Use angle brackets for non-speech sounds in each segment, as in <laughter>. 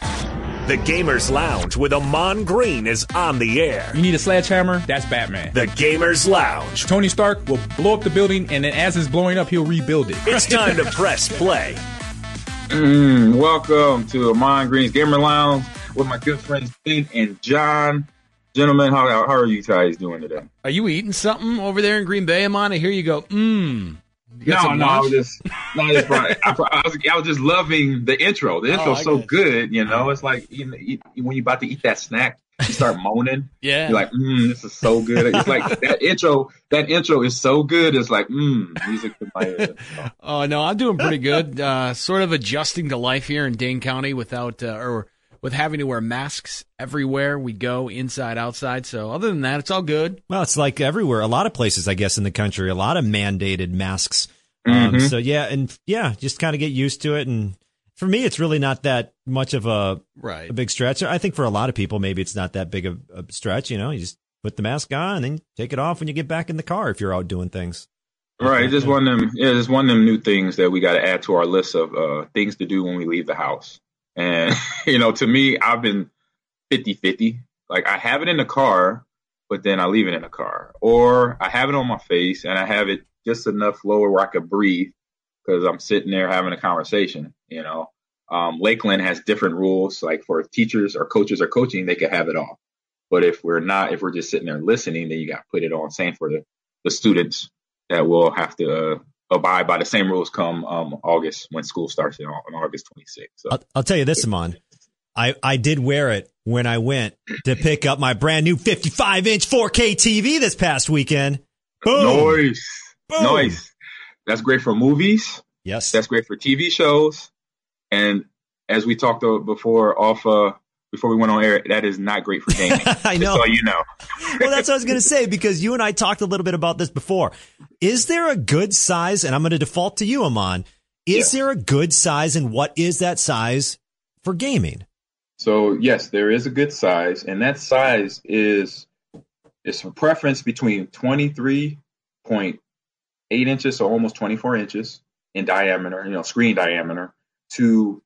The Gamers Lounge with Ahman Green is on the air. You need a sledgehammer? That's Batman. The Gamers Lounge. Tony Stark will blow up the building, and then as it's blowing up, he'll rebuild it. It's time to <laughs> press play. Mm, welcome to Ahman Green's Gamer Lounge with my good friends Ben and John. Gentlemen, how, how are you guys doing today? Are you eating something over there in Green Bay, Ahman? I hear you go, mmm. No, no, I was just, no, I, just I, I, was, I was just loving the intro. The intro's Oh, so guess. good, you know. It's like you know, you, when you're about to eat that snack, you start moaning. <laughs> Yeah. You're like, mm, this is so good. It's like <laughs> that intro. That intro is so good. It's like, mm, music to my ears. Oh no, I'm doing pretty good. Uh, sort of adjusting to life here in Dane County without uh, or with having to wear masks everywhere we go, inside, outside. So other than that, it's all good. Well, it's like everywhere. A lot of places, I guess, in the country, a lot of mandated masks. Um, Mhm. so yeah, and yeah, just kind of get used to it. And for me, it's really not that much of a, Right. a big stretch. I think for a lot of people, maybe it's not that big of a stretch. You know, you just put the mask on and then take it off when you get back in the car if you're out doing things. Right, just one of them. Yeah, just one of them new things that we got to add to our list of uh, things to do when we leave the house. And <laughs> you know, to me, I've been 50-50. Like I have it in the car, but then I leave it in the car, or I have it on my face and I have it just enough lower where I could breathe because I'm sitting there having a conversation. You know, um, Lakeland has different rules. Like for teachers or coaches or coaching, they could have it off. But if we're not, if we're just sitting there listening, then you got to put it on. Same for the the students that will have to uh, abide by the same rules come um, August when school starts in, on August 26th. So I'll, I'll tell you this, Ahman. I, I did wear it when I went to pick up my brand new 55 inch 4K TV this past weekend. Boom. Noise. Boom. nice. That's great for movies. Yes. That's great for TV shows. And as we talked about before, off uh, before we went on air, that is not great for gaming. <laughs> I know. Just so you know. <laughs> well, that's what I was going to say because you and I talked a little bit about this before. Is there a good size? And I'm going to default to you, Ahman. Is Yeah. there a good size and what is that size for gaming? So yes, there is a good size, and that size is it's a preference between twenty three point eight inches, so almost twenty four inches in diameter, you know, screen diameter, to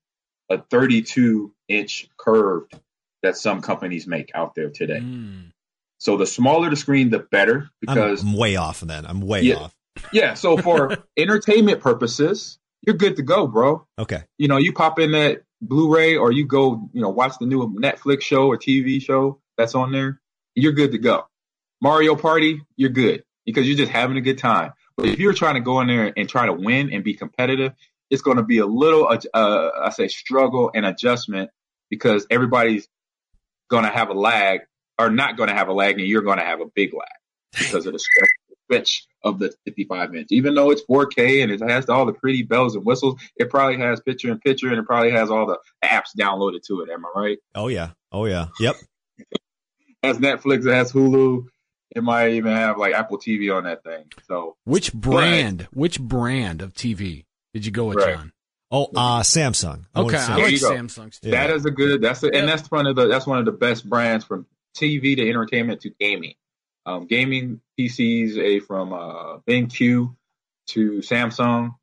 a thirty two inch curved that some companies make out there today. Mm. So the smaller the screen, the better I'm, because I'm way off then. I'm way Yeah. off. yeah. So <laughs> for entertainment purposes, you're good to go, bro Okay. you know, you pop in that Blu-ray or you go, you know, watch the new Netflix show or TV show that's on there, you're good to go. Mario Party, you're good because you're just having a good time. But if you're trying to go in there and try to win and be competitive, it's going to be a little, uh, I say, struggle and adjustment because everybody's going to have a lag or not going to have a lag, and you're going to have a big lag because of the stretch, of the 55 inch. Even though it's 4K and it has all the pretty bells and whistles, it probably has picture in picture and it probably has all the apps downloaded to it. Am I right? Oh yeah. Oh yeah. Yep. <laughs> Has Netflix, it has Hulu. It might even have like Apple TV on that thing. So Which brand? Which brand of TV did you go with, Right. John? Oh, uh, Samsung. I Okay, Samsung. There like you. Samsung's. too. that is a good. That's a, and that's one of the that's one of the best brands from TV to entertainment to gaming. Um, gaming PCs, a from uh, BenQ to Samsung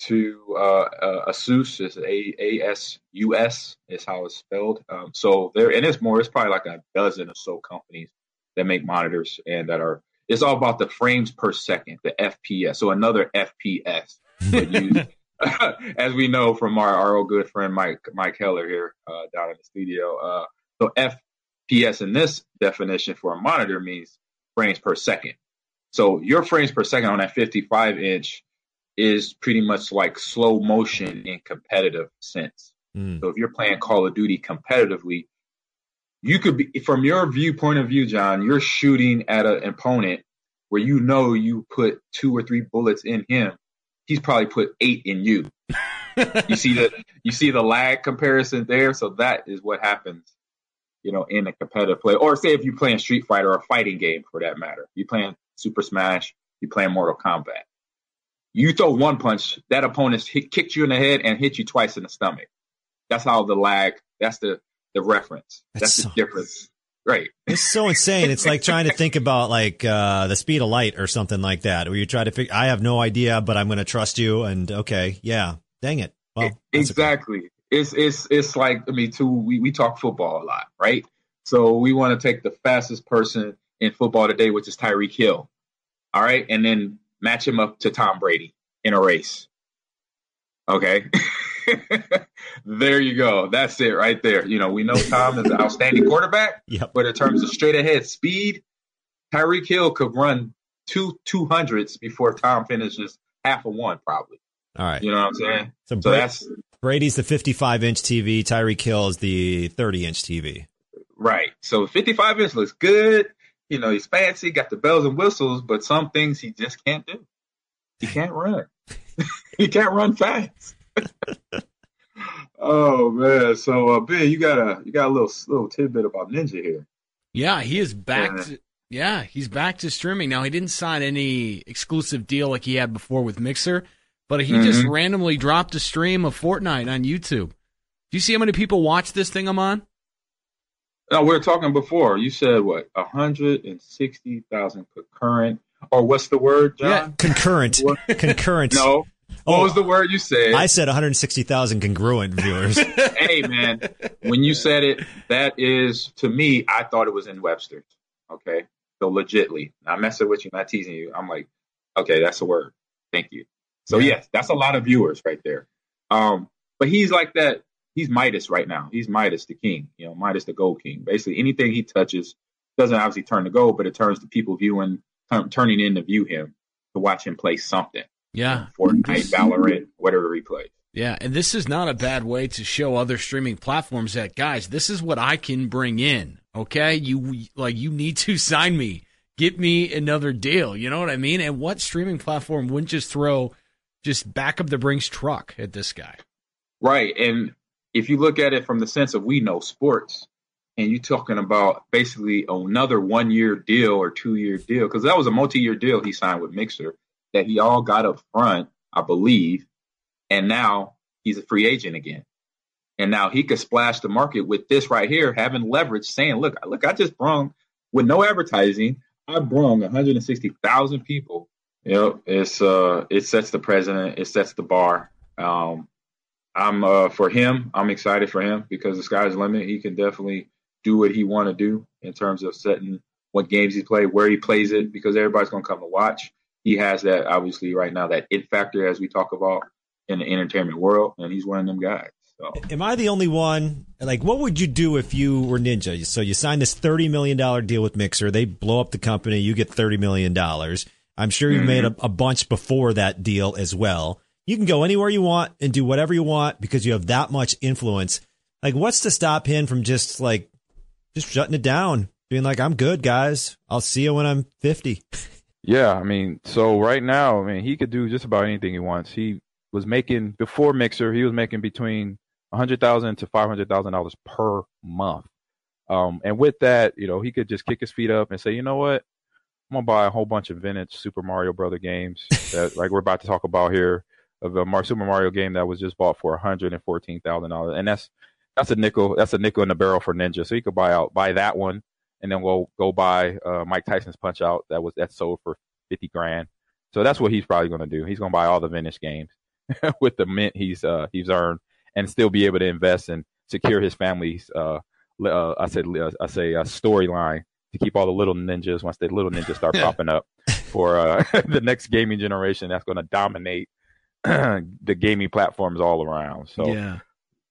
to uh, uh, Asus is A A S U S is how it's spelled. Um, so there, and it's more. It's probably like a dozen or so companies that make monitors and that are. It's all about the frames per second, the FPS. So another FPS. You, <laughs> as we know from our, our old good friend Mike Mike Heller here uh, down in the studio. Uh, so FPS in this definition for a monitor means frames per second. So your frames per second on that 55 inch is pretty much like slow motion in competitive sense. Mm. So if you're playing Call of Duty competitively, you could be from your viewpoint of view, John, you're shooting at an opponent where you know you put two or three bullets in him. He's probably put eight in you. you see the you see the lag comparison there. So that is what happens, you know, in a competitive play. Or say if you're playing Street Fighter or a fighting game for that matter. You playing Super Smash, you playing Mortal Kombat. You throw one punch, that opponent hit, kicked you in the head and hit you twice in the stomach. That's how the lag. That's the the reference. That's, That's the so- difference. Right. <laughs> It's so insane. It's like trying to think about like uh, the speed of light or something like that, where you try to figure. I have no idea, but I'm going to trust you. And okay, yeah, dang it. Well, that's okay. exactly. It's it's it's like I mean, too. We we talk football a lot, right? So we want to take the fastest person in football today, which is Tyreek Hill. All right, and then match him up to Tom Brady in a race. Okay. <laughs> <laughs> there you go. That's it right there. You know, we know Tom is an outstanding quarterback, Yep. but in terms of straight ahead speed, Tyreek Hill could run two two hundreds before Tom finishes half a one, probably. All right. You know what I'm saying? So, So that's Brady's the 55 inch TV. Tyreek Hill is the 30 inch TV. right. So 55 inch looks good. You know, he's fancy, got the bells and whistles, but some things he just can't do. He can't run. <laughs> he can't run fast. Oh man. So uh, Ben, you got a you got a little little tidbit about Ninja here. Yeah, he is back. Yeah. To, yeah, he's back to streaming now. He didn't sign any exclusive deal like he had before with Mixer, but he just Mhm. randomly dropped a stream of Fortnite on YouTube. Do you see how many people watch this thing Ahman? No, we were talking before. You said what? 160,000 concurrent or what's the word, John? Concurrent. Concurrent. No. What Oh. was the word you said? I said 160,000 congruent viewers. <laughs> hey man, when you said it, that is to me, I thought it was in Webster's. Okay. So legitly. Not messing with you, not teasing you. I'm like, okay, that's a word. Thank you. So Yeah. yes, that's a lot of viewers right there. Um, but he's like that, he's Midas right now. He's Midas the king, you know, Midas the gold king. Basically anything he touches doesn't obviously turn to gold, but it turns to people viewing turn, turning in to view him to watch him play something. Yeah. Fortnite, Valorant, whatever he plays. Yeah, and this is not a bad way to show other streaming platforms that guys, this is what I can bring in. Okay, you like you need to <laughs> sign me, get me another deal. You know what I mean? And what streaming platform wouldn't just throw just back of the Brinks truck at this guy? Right. And if you look at it from the sense of we know sports, and you're talking about basically another one year deal or two year deal, because that was a multi year deal he signed with Mixer that he all got up front, I believe. And now he's a free agent again. And now he could splash the market with this right here, having leverage, saying, look, look, I just brung with no advertising, I brung 160,000 people. Know, it's uh it sets the president, it sets the bar. Um I'm uh for him, I'm excited for him because the sky's the limit. He can definitely do what he want to do in terms of setting what games he play, where he plays it, because everybody's gonna come to watch. He has that obviously right now, that it factor as we talk about in the entertainment world, and he's one of them guys. So Am I the only one? Like, what would you do if you were Ninja? So you sign this $30 million deal with Mixer. They blow up the company. You get $30 million. I'm sure you've made a, mm-hmm. a bunch before that deal as well. You can go anywhere you want and do whatever you want because you have that much influence. Like, what's to stop him from just like, just shutting it down? Being like, I'm good, guys. I'll see you when I'm 50. <laughs> Yeah, I mean, so right now, I mean, he could do just about anything he wants. He was making before Mixer, he was making between a hundred thousand to five hundred thousand dollars per month. Um, and with that, you know, he could just kick his feet up and say, you know what, I'm gonna buy a whole bunch of vintage Super Mario Brother games that, like we're about to talk about here, of a Super Mario game that was just bought for hundred and fourteen thousand dollars, and that's that's a nickel, that's a nickel in the barrel for Ninja. So he could buy out, buy that one, and then we'll go buy uh, Mike Tyson's Punch Out that was that sold for fifty grand. So that's what he's probably gonna do. He's gonna buy all the vintage games <laughs> with the mint he's uh he's earned, and still be able to invest and secure his family's uh, uh I said uh, I say uh, storyline to keep all the little ninjas once the little ninjas start <laughs> popping up for uh, <laughs> the next gaming generation that's going to dominate <clears throat> the gaming platforms all around. So yeah,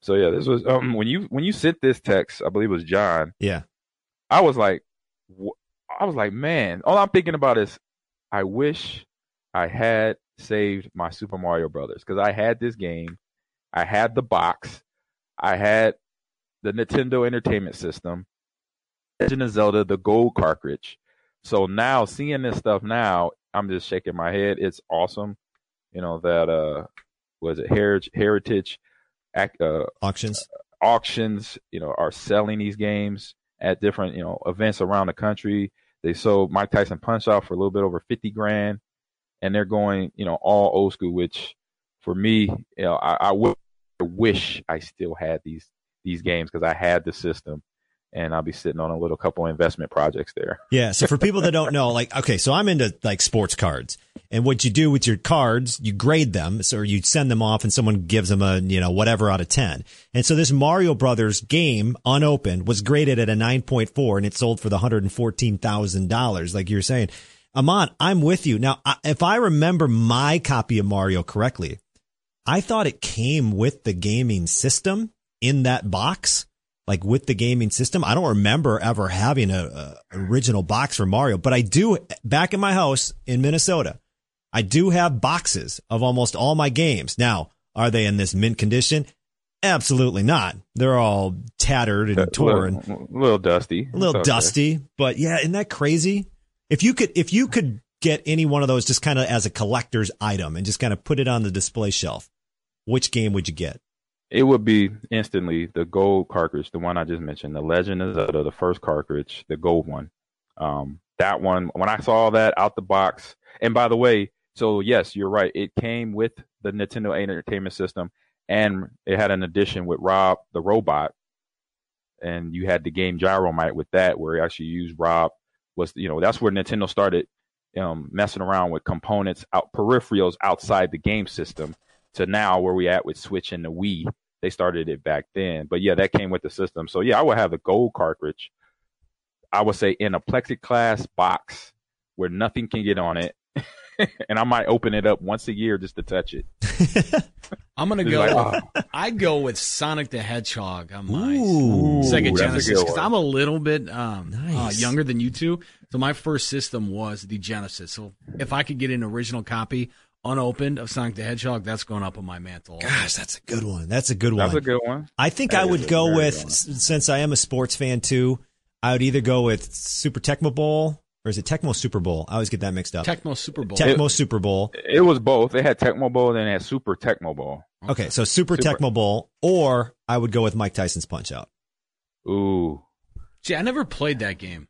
so yeah, this was um when you when you sent this text, I believe it was John. Yeah. I was like, I was like, man, all I'm thinking about is, I wish I had saved my Super Mario Brothers because I had this game, I had the box, I had the Nintendo Entertainment System, Legend of Zelda, the gold cartridge. So now seeing this stuff now, I'm just shaking my head. It's awesome, you know that uh was it heritage heritage uh, Auctions. auctions, you know, are selling these games at different, you know, events around the country. They sold Mike Tyson Punch Out for a little bit over 50 grand and they're going, you know, all old school, which for me, you know, I, wish I still had these, these games because I had the system and I'll be sitting on a little couple investment projects there. Yeah. So for people that don't know, like, okay, so I'm into like sports cards and what you do with your cards, you grade them. So you send them off and someone gives them a, you know, whatever out of 10. And so this Mario Brothers game unopened was graded at a 9.4 and it sold for the $114,000. Like you're saying, Ahman, I'm with you. Now, if I remember my copy of Mario correctly, I thought it came with the gaming system in that box like with the gaming system. I don't remember ever having a, a, original box for Mario, but I do back in my house in Minnesota. I do have boxes of almost all my games. Now, are they in this mint condition? Absolutely not. They're all tattered and A torn, little, a little dusty. a little dusty, but yeah, isn't that crazy? If you could, if you could get any one of those just kind of as a collector's item and just kind of put it on the display shelf, which game would you get? It would be instantly the gold cartridge, the one I just mentioned, the Legend of Zelda, the first cartridge, the gold one. Um, that one, when I saw that out the box, and by the way, so yes, you're right. It came with the Nintendo Entertainment System, and it had an addition with Rob the robot, and you had the game Gyromite with that, where it actually used Rob. Was you know that's where Nintendo started um, messing around with components out peripherals outside the game system to now where we at with Switch and the Wii. They started it back then, but yeah, that came with the system. So yeah, I would have the gold cartridge. I would say in a plexiglass box where nothing can get on it, <laughs> <laughs> and I might open it up once a year just to touch it. <laughs> I'm gonna go. like, I'd go with Sonic the Hedgehog on my Ooh, Sega Genesis because. I'm a little bit um, Nice. uh, younger than you two. So my first system was the Genesis. So if I could get an original copy unopened of Sonic the Hedgehog, that's going up on my mantle. Gosh, that's a good one. That's a good one. That's a good one. I think That I would go with s- since I am a sports fan too. I would either go with Super Tecmo Bowl or is it Tecmo Super Bowl? I always get that mixed up. Tecmo Super Bowl. Tecmo Super Bowl. It was both. They had Tecmo Bowl, and then they had Super Tecmo Bowl. Okay, so Super, Super. Tecmo Bowl, or I would go with Mike Tyson's Punch Out. Ooh, See, I never played that game.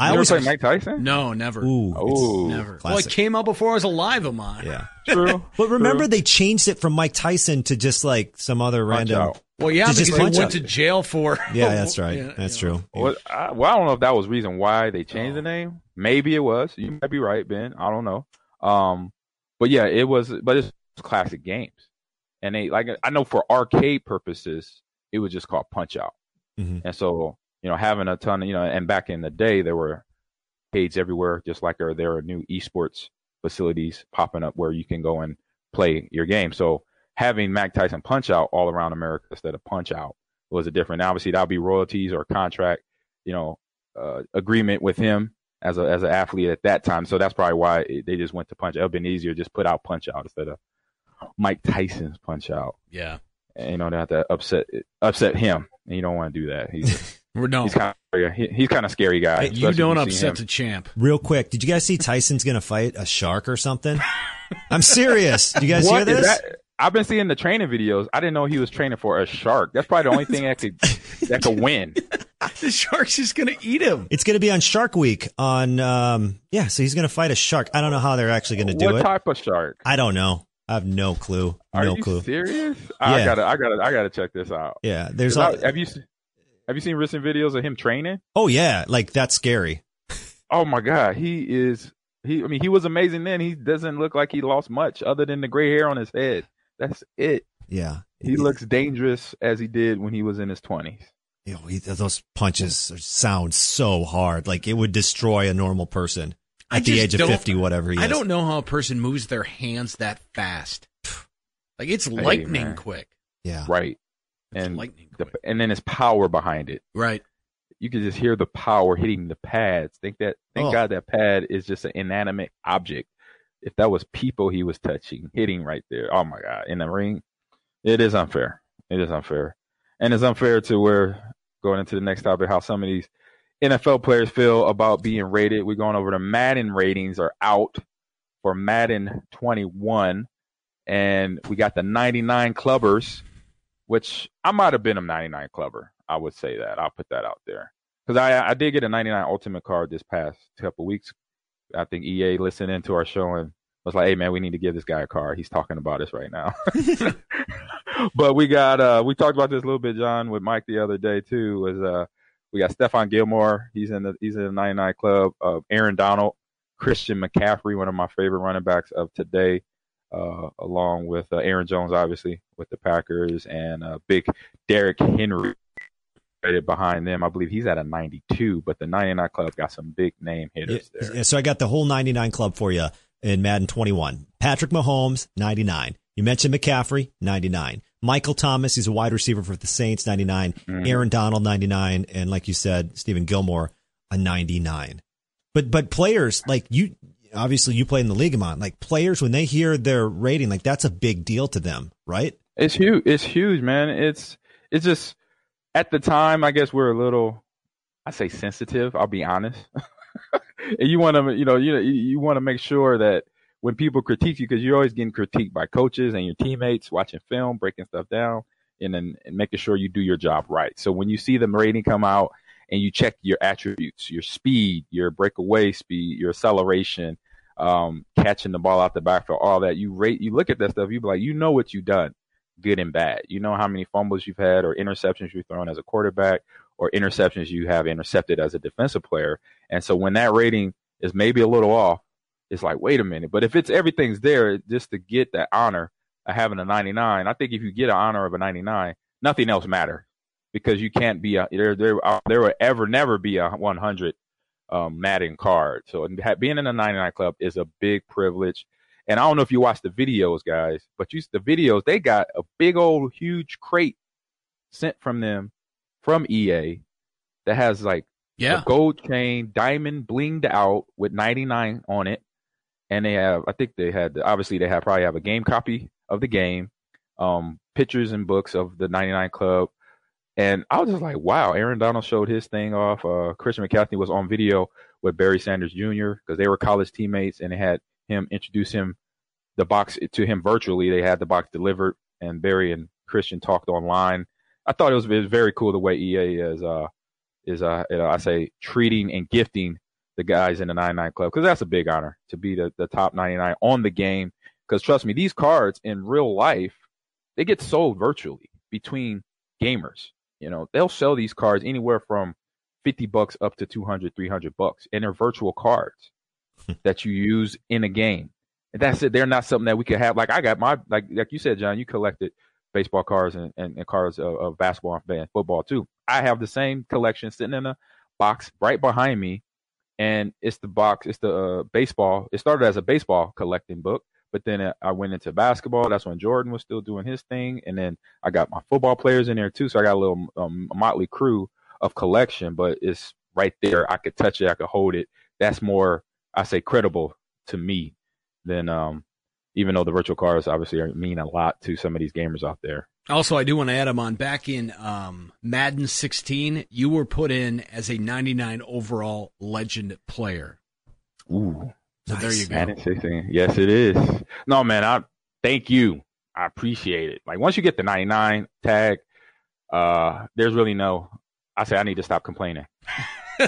I you ever always play Mike Tyson? No, never. Ooh, Ooh, Never. Well, it came out before I was alive, Ahman. yeah. <laughs> true. <laughs> But remember, True. they changed it from Mike Tyson to just like some other Punch random. Out. Well, yeah, because just he went out? to jail for. <laughs> Yeah, that's right. Yeah, that's you know. true. Well, I, well, I don't know if that was the reason why they changed Oh. the name. Maybe it was. You might be right, Ben. I don't know. Um, but yeah, it was. But it's classic games, and they like. I know for arcade purposes, it was just called Punch Out, Mhm. and so you know having a ton of you know, and back in the day there were arcades everywhere, just like there there are new esports facilities popping up where you can go and play your game. So having Mac Tyson Punch Out all around America instead of Punch Out was a different. Now, Obviously, that'll be royalties or contract, you know, uh, agreement with him as a as an athlete at that time. So that's probably why it, they just went to Punch. It would have been easier just put out Punch Out instead of Mike Tyson's Punch Out. Yeah. And, you know, they have to upset upset him, and you don't want to do that. He's no. he's kind of he, he's kind of scary guy. you don't see upset the champ. Real quick, did you guys see Tyson's gonna fight a shark or something? I'm serious. Did you guys What hear is this? that? I've been seeing the training videos. I didn't know he was training for a shark. That's probably the only thing that could that could win. <laughs> The shark's just gonna eat him. It's going to be on Shark Week on um yeah, so he's going to fight a shark. I don't know how they're actually going to do what it. What type of shark? I don't know. I have no clue. Are no you clue. serious? I gotta, I gotta, I gotta check this out. Yeah, there's all, I- have you se- have you seen recent videos of him training? Oh yeah, like that's scary. Oh my god, he is. He, I mean, he was amazing then. He doesn't look like he lost much other than the gray hair on his head. That's it. Yeah. He looks dangerous as he did when he was in his twenties. You know, he, those punches sound so hard. Like it would destroy a normal person at the age of 50 whatever he is. I is. don't know how a person moves their hands that fast. Like it's lightning man. quick. Yeah. Right. It's And lightning the, and then his power behind it. Right. You can just hear the power hitting the pads. Think that. Thank Oh. God that pad is just an inanimate object. If that was people he was touching, hitting right there. Oh my God! In the ring, it is unfair. It is unfair, and it's unfair to where going into the next topic how some of these NFL players feel about being rated. We're going over the Madden ratings are out for Madden 21, and we got the 99 clubbers, which I might have been a 99 clever. I would say that. I'll put that out there because I I did get a 99 Ultimate card this past couple weeks. I think EA listened into our show and was like, "Hey man, we need to give this guy a card. He's talking about us right now." <laughs> but we got uh we talked about this a little bit, John, with Mike the other day too. Was uh we got Stephon Gilmore. He's in the he's in the 99 club. Uh, Aaron Donald, Christian McCaffrey, one of my favorite running backs of today, uh, along with uh, Aaron Jones, obviously with the Packers, and uh, big Derrick Henry right behind them. I believe he's at a 92, but the 99 club got some big name hitters Yeah, there. So I got the whole 99 club for you in Madden 21. Patrick Mahomes, 99. You mentioned McCaffrey, 99. Michael Thomas, he's a wide receiver for the Saints, 99. Mhm. Aaron Donald, 99. And like you said, Stephon Gilmore, a 99. But, but players like you, obviously you play in the league, Ahman, like players, when they hear their rating, like that's a big deal to them, right? It's huge. It's huge, man. It's it's just at the time. I guess we're a little, I say sensitive. I'll be honest. <laughs> and you want to, you know, you know, you, you want to make sure that when people critique you, because you're always getting critiqued by coaches and your teammates, watching film, breaking stuff down, and then and making sure you do your job right. So when you see the rating come out and you check your attributes, your speed, your breakaway speed, your acceleration, um, catching the ball out the backfield, all that, you rate, you look at that stuff, you be like, you know what you've done good and bad. You know how many fumbles you've had or interceptions you've thrown as a quarterback or interceptions you have intercepted as a defensive player. And so when that rating is maybe a little off, it's like, wait a minute. But if it's everything's there just to get that honor of having a 99, I think if you get an honor of a 99, nothing else matters because you can't be a, there, there, uh, there will ever, never be a 100 um, Madden card. So being in the 99 club is a big privilege. And I don't know if you watch the videos, guys, but you the videos they got a big old huge crate sent from them from EA that has like Yeah. a gold chain, diamond blinged out with 99 on it, and they have I think they had obviously they have probably have a game copy of the game, um, pictures and books of the 99 Club, and I was just like, wow. Aaron Donald showed his thing off. Uh, Christian McCaffrey was on video with Barry Sanders Jr. because they were college teammates, and they had him introduce him the box to him virtually. They had the box delivered, and Barry and Christian talked online. I thought it was, it was very cool the way EA is uh is uh you know, I say treating and gifting the guys in the 99 club because that's a big honor to be the, the top 99 on the game. Because trust me, these cards in real life they get sold virtually between gamers. You know, they'll sell these cards anywhere from 50 bucks up to 200, 300 bucks, and they're virtual cards <laughs> that you use in a game. And that's it. They're not something that we could have. Like I got my like like you said, John. You collected baseball cards and, and, and cards of, of basketball and football too. I have the same collection sitting in a box right behind me, and it's the box. It's the uh, baseball. It started as a baseball collecting book, but then I went into basketball. That's when Jordan was still doing his thing, and then I got my football players in there too. So I got a little um, motley crew of collection, but it's right there. I could touch it. I could hold it. That's more, I say, credible to me than um, even though the virtual cards obviously mean a lot to some of these gamers out there. Also, I do want to add them on. Back in um, Madden 16, you were put in as a 99 overall legend player. Ooh, So there you go. Madden 16. Yes, it is. No, man, I thank you. I appreciate it. Like once you get the 99 tag, uh, there's really no. I say I need to stop complaining. <laughs>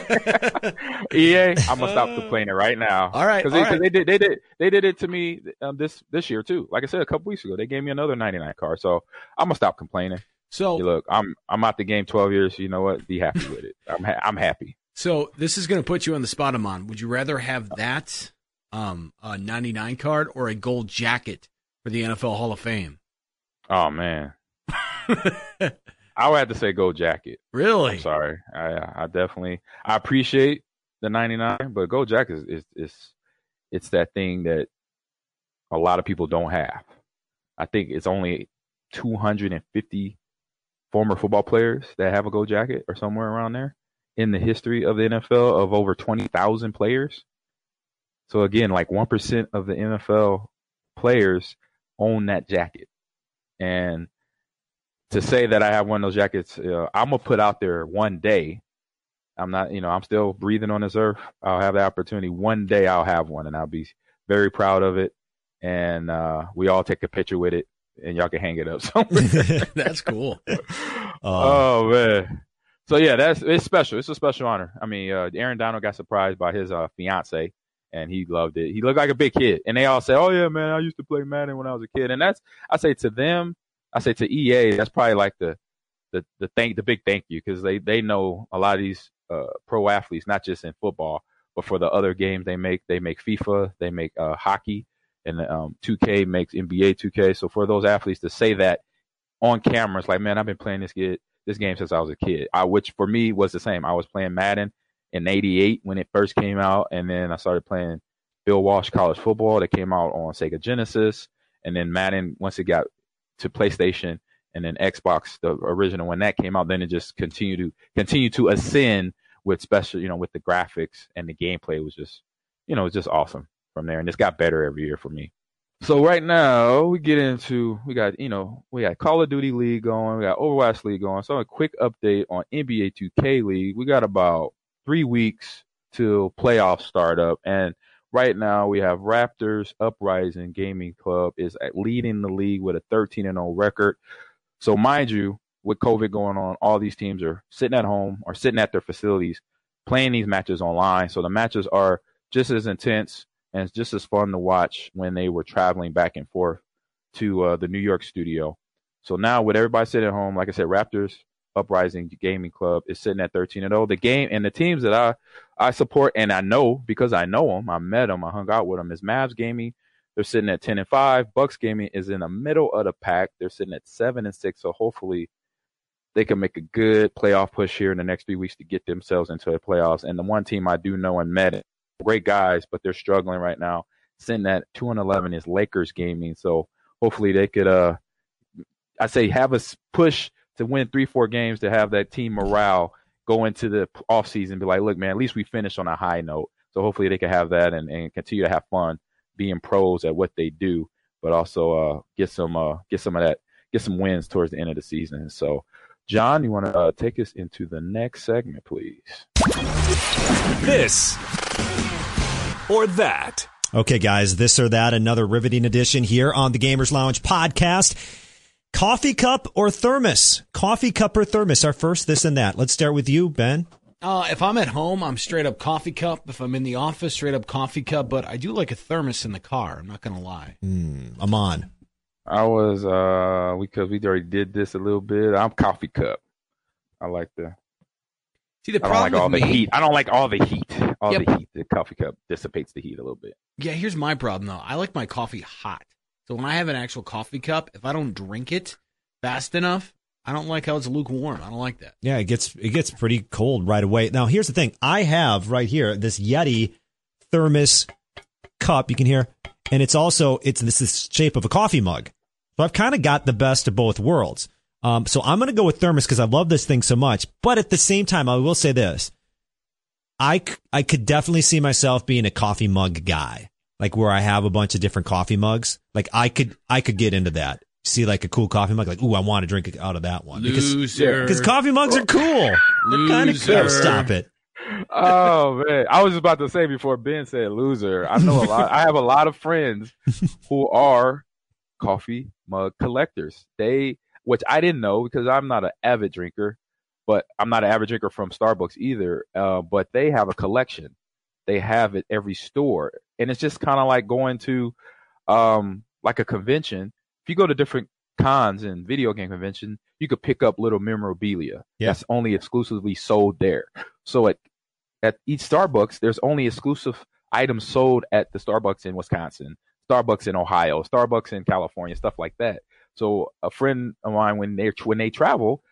EA, I'm gonna stop complaining right now. All right, because they, right. they did they did they did it to me um, this this year too. Like I said a couple weeks ago, they gave me another 99 car, so I'm gonna stop complaining. So Hey, look, I'm I'm out the game 12 years. You know what? Be happy with it. I'm ha- I'm happy. So this is going to put you on the spot, Ahman. Would you rather have that um, a 99 card or a gold jacket for the NFL Hall of Fame? Oh man, <laughs> I would have to say Gold Jacket. Really? I'm sorry. I I definitely I appreciate the 99, but Gold Jacket is is, is it's that thing that a lot of people don't have. I think it's only 250 former football players that have a Gold Jacket or somewhere around there in the history of the NFL of over 20,000 players. So again, like 1% of the NFL players own that jacket. And to say that I have one of those jackets, uh, I'm gonna put out there one day. I'm not, you know, I'm still breathing on this earth. I'll have the opportunity. One day I'll have one, and I'll be very proud of it. and uh, we all take a picture with it, and y'all can hang it up <laughs> somewhere. <laughs> That's cool. <laughs> oh man. So yeah, that's it's special. It's a special honor. I mean, uh, Aaron Donald got surprised by his uh, fiance, and he loved it. He looked like a big kid, and they all say, "Oh yeah, man, I used to play Madden when I was a kid." And that's I say to them, I say to EA, that's probably like the the the thank the big thank you because they they know a lot of these uh, pro athletes, not just in football, but for the other games they make. They make FIFA, they make uh, hockey, and um, 2K makes NBA 2K. So for those athletes to say that on camera, it's like, man, I've been playing this kid this game since I was a kid. I, which for me was the same. I was playing Madden in '88 when it first came out, and then I started playing Bill Walsh College Football that came out on Sega Genesis, and then Madden once it got to PlayStation and then Xbox, the original when that came out, then it just continued to continue to ascend with special, you know, with the graphics and the gameplay was just, you know, it was just awesome from there, and it's got better every year for me. So right now we get into we got you know we got Call of Duty League going, we got Overwatch League going. So a quick update on NBA 2K League. We got about three weeks till playoffs start up, and right now we have Raptors Uprising Gaming Club is leading the league with a 13 and 0 record. So mind you, with COVID going on, all these teams are sitting at home or sitting at their facilities playing these matches online. So the matches are just as intense and it's just as fun to watch when they were traveling back and forth to uh, the New York studio. So now with everybody sitting at home, like I said, Raptors Uprising Gaming Club is sitting at 13 and 0. The game and the teams that I I support and I know because I know them, I met them, I hung out with them is Mavs Gaming. They're sitting at 10 and 5. Bucks Gaming is in the middle of the pack. They're sitting at 7 and 6. So hopefully they can make a good playoff push here in the next three weeks to get themselves into the playoffs. And the one team I do know and met great guys, but they're struggling right now. Sitting at two and eleven is Lakers gaming, so hopefully they could, uh, I say, have us push to win three, four games to have that team morale go into the off season. Be like, look, man, at least we finished on a high note. So hopefully they can have that and, and continue to have fun being pros at what they do, but also uh, get some uh, get some of that get some wins towards the end of the season. So, John, you want to uh, take us into the next segment, please? This or that. Okay, guys, this or that, another riveting edition here on the Gamers Lounge podcast. Coffee cup or thermos? Coffee cup or thermos? Our first this and that. Let's start with you, Ben. Uh, if I'm at home, I'm straight up coffee cup. If I'm in the office, straight up coffee cup. But I do like a thermos in the car. I'm not gonna lie. Mm, Ahman. I was uh because we already did this a little bit. I'm coffee cup. I like the See, the problem I don't like all problem the heat. I don't like all the heat. All Yep. the heat. The coffee cup dissipates the heat a little bit. Yeah, here's my problem though. I like my coffee hot. So when I have an actual coffee cup, if I don't drink it fast enough, I don't like how it's lukewarm. I don't like that. Yeah, it gets it gets pretty cold right away. Now, here's the thing. I have right here this Yeti thermos cup. You can hear, and it's also it's this is shape of a coffee mug. So I've kind of got the best of both worlds. Um, so I'm to go with thermos because I love this thing so much. But at the same time, I will say this: I, I could definitely see myself being a coffee mug guy, like where I have a bunch of different coffee mugs. Like I could I could get into that. See like a cool coffee mug, like ooh, I want to drink out of that one because Loser. because coffee mugs are cool. Kind of cool. Loser. Stop it. <laughs> oh man, I was just about to say before Ben said loser. I know a lot. I have a lot of friends who are coffee mug collectors. They, which I didn't know because I'm not an avid drinker, but I'm not an avid drinker from Starbucks either. Uh, but they have a collection. They have at every store, and it's just kind of like going to, um, like a convention. If you go to different cons and video game convention, you could pick up little memorabilia Yeah. that's only exclusively sold there. So at at each Starbucks, there's only exclusive items sold at the Starbucks in Wisconsin, Starbucks in Ohio, Starbucks in California, stuff like that. So a friend of mine, when they when they travel,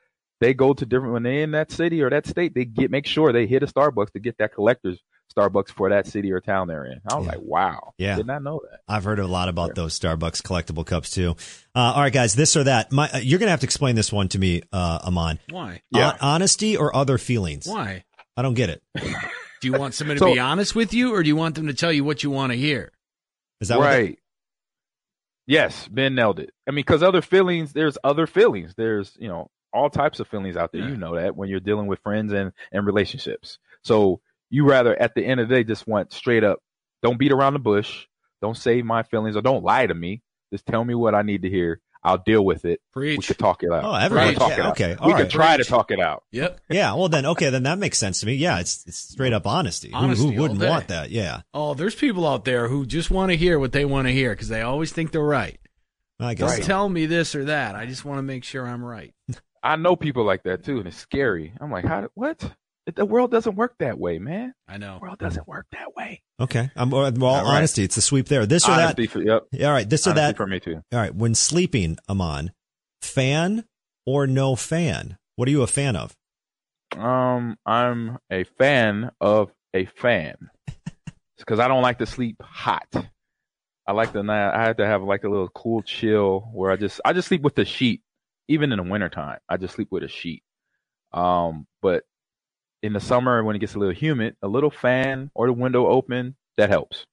they go to different when they're in that city or that state, they get make sure they hit a Starbucks to get that collector's Starbucks for that city or town they're in. I was Yeah. like, wow, Yeah. did not know that. I've heard a lot about those Starbucks collectible cups too. Uh, all right, guys, this or that. My, uh, you're gonna have to explain this one to me, uh, Ahman. Why? Yeah. Hon- honesty or other feelings? Why? I don't get it. <laughs> Do you want somebody So- to be honest with you, or do you want them to tell you what you want to hear? Is that what they- right? Yes, Ben nailed it. I mean, because other feelings, there's other feelings. There's you know all types of feelings out there. Yeah. You know that when you're dealing with friends and and relationships. So you rather at the end of the day just want straight up. Don't beat around the bush. Don't save my feelings or don't lie to me. Just tell me what I need to hear. I'll deal with it. We Preach. could talk it out. Oh, We everybody- talk yeah, it out. okay, We all could right. try to talk it out. Yep. Yeah, well then, okay, then that makes sense to me. Yeah, it's it's straight up honesty. Who- Honesty who, all wouldn't want that? Yeah, Oh, there's people out there who just want to hear what they want to hear because they always think they're right. I guess. Don't so. tell me this or that. I just want to make sure I'm right. I know people like that too, and it's scary. I'm like, how? What? The world doesn't work that way, man. I know. The world doesn't work that way. Okay, I'm well. All right. Honesty, it's a sweep there. This or Honesty that. for, yep. All right, this or that. for me too. All right, when sleeping, Ahman, fan or no fan? What are you a fan of? Um, I'm a fan of a fan because I don't like to sleep hot. I like to not. I have to have like a little cool chill where I just I just sleep with the sheet. Even in the wintertime, I just sleep with a sheet. Um, but in the summer when it gets a little humid, a little fan or the window open that helps.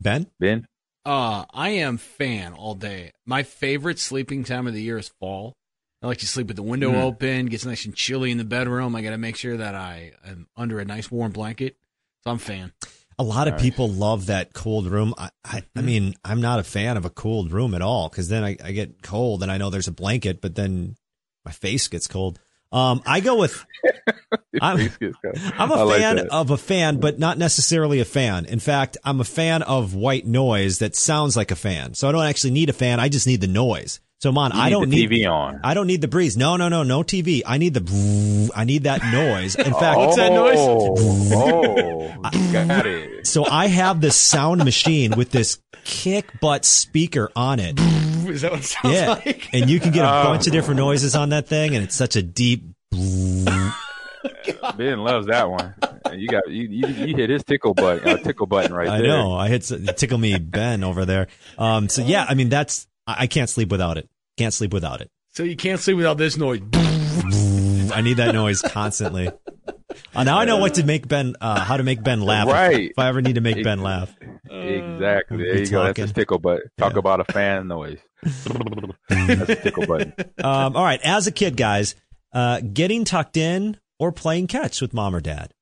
Ben, Ben, Uh, I am fan all day. My favorite sleeping time of the year is fall. I like to sleep with the window Mm. open, gets nice and chilly in the bedroom. I got to make sure that I am under a nice warm blanket. So I'm a fan. a lot of people love that cold room. I, I, I mean, I'm not a fan of a cold room at all because then I, I get cold and I know there's a blanket, but then my face gets cold. Um, I go with <laughs> I'm, Face. I'm a I like fan that. of a fan, but not necessarily a fan. In fact, I'm a fan of white noise that sounds like a fan. So I don't actually need a fan. I just need the noise. So man, You I don't the need TV on. I don't need the breeze. No, no, no, no TV. I need the. <laughs> I need that noise. In fact, oh, <laughs> Oh, got it. so I have this sound machine with this kick butt speaker on it. <laughs> Is that what it sounds Yeah, like? and you can get a Oh. bunch of different noises on that thing, and it's such a deep. <laughs> Ben loves that one. You got you you, you hit his tickle button, uh, tickle button right I there. I know. I hit tickle me Ben over there. Um. So yeah, I mean that's I I can't sleep without it. Can't sleep without it. So you can't sleep without this noise. I need that noise constantly. Uh, now I know what to make Ben, uh, how to make Ben <laughs> laugh. if- Right. If, I ever need to make Ben laugh. Exactly. There Be you go. That's talking. his tickle button. Talk about a fan noise. <laughs> That's a tickle button. Um, all right. As a kid, guys, uh, getting tucked in or playing catch with mom or dad.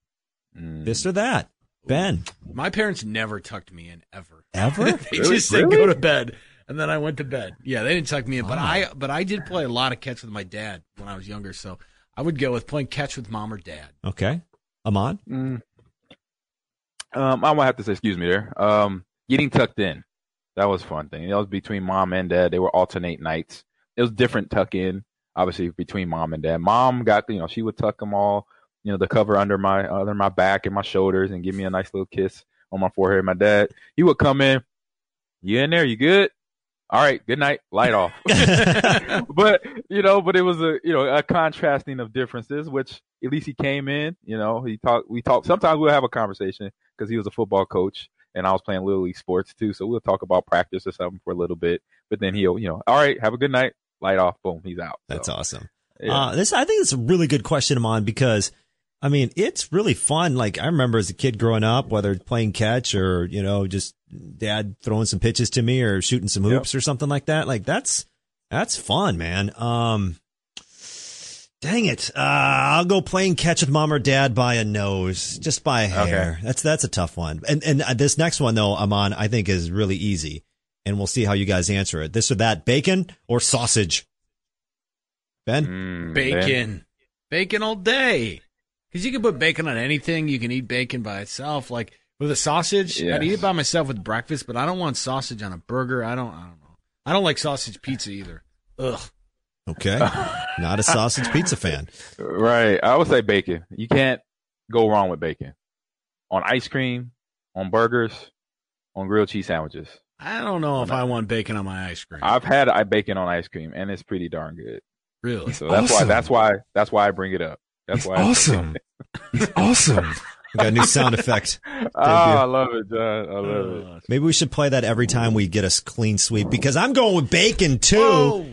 Mm. This or that. Ben. My parents never tucked me in ever. Ever? <laughs> they Really? just said Really? go to bed, and then I went to bed. Yeah, they didn't tuck me in, but Wow. I but I did play a lot of catch with my dad when I was younger. So I would go with playing catch with mom or dad. Okay. Ahman? Mm. Um, I might have to say, excuse me there. Um, getting tucked in. That was a fun thing. That was between mom and dad. They were alternate nights. It was different tuck in, obviously between mom and dad. Mom got, you know, she would tuck them all, you know, the cover under my under my back and my shoulders and give me a nice little kiss on my forehead. My dad, he would come in. You in there? You good? All right. Good night. Light off. <laughs> <laughs> but you know, but it was a you know a contrasting of differences, which at least he came in. You know, he talked. We talked. Sometimes we'll have a conversation because he was a football coach and I was playing little league sports too. So we'll talk about practice or something for a little bit. But then he'll, you know, all right, have a good night. Light off. Boom, he's out. That's So, awesome. yeah. Uh, this, I think it's a really good question, Ahman, because I mean, it's really fun. Like I remember as a kid growing up, whether playing catch or, you know, just dad throwing some pitches to me or shooting some hoops or something like that. Like that's, that's fun, man. Um, dang it. Uh, I'll go playing catch with mom or dad by a nose, just by a hair. That's, that's a tough one. And, and uh, this next one though, Ahman, I think is really easy and we'll see how you guys answer it. This or that, bacon or sausage? Ben? Mm, Bacon, bacon all day. Because you can put bacon on anything. You can eat bacon by itself, like with a sausage. I'd eat it by myself with breakfast, but I don't want sausage on a burger. I don't. I don't know. I don't like sausage pizza either. Ugh. Okay. <laughs> Not a sausage pizza fan. Right. I would say bacon. You can't go wrong with bacon on ice cream, on burgers, on grilled cheese sandwiches. I don't know if I want bacon on my ice cream. I've had bacon on ice cream and it's pretty darn good. really? So that's why that's why that's why I bring it up. That's why. Awesome. It's awesome. We got a new sound effect. oh, <laughs> I love it, John. I love it. Maybe we should play that every time we get a clean sweep because I'm going with bacon too. Whoa.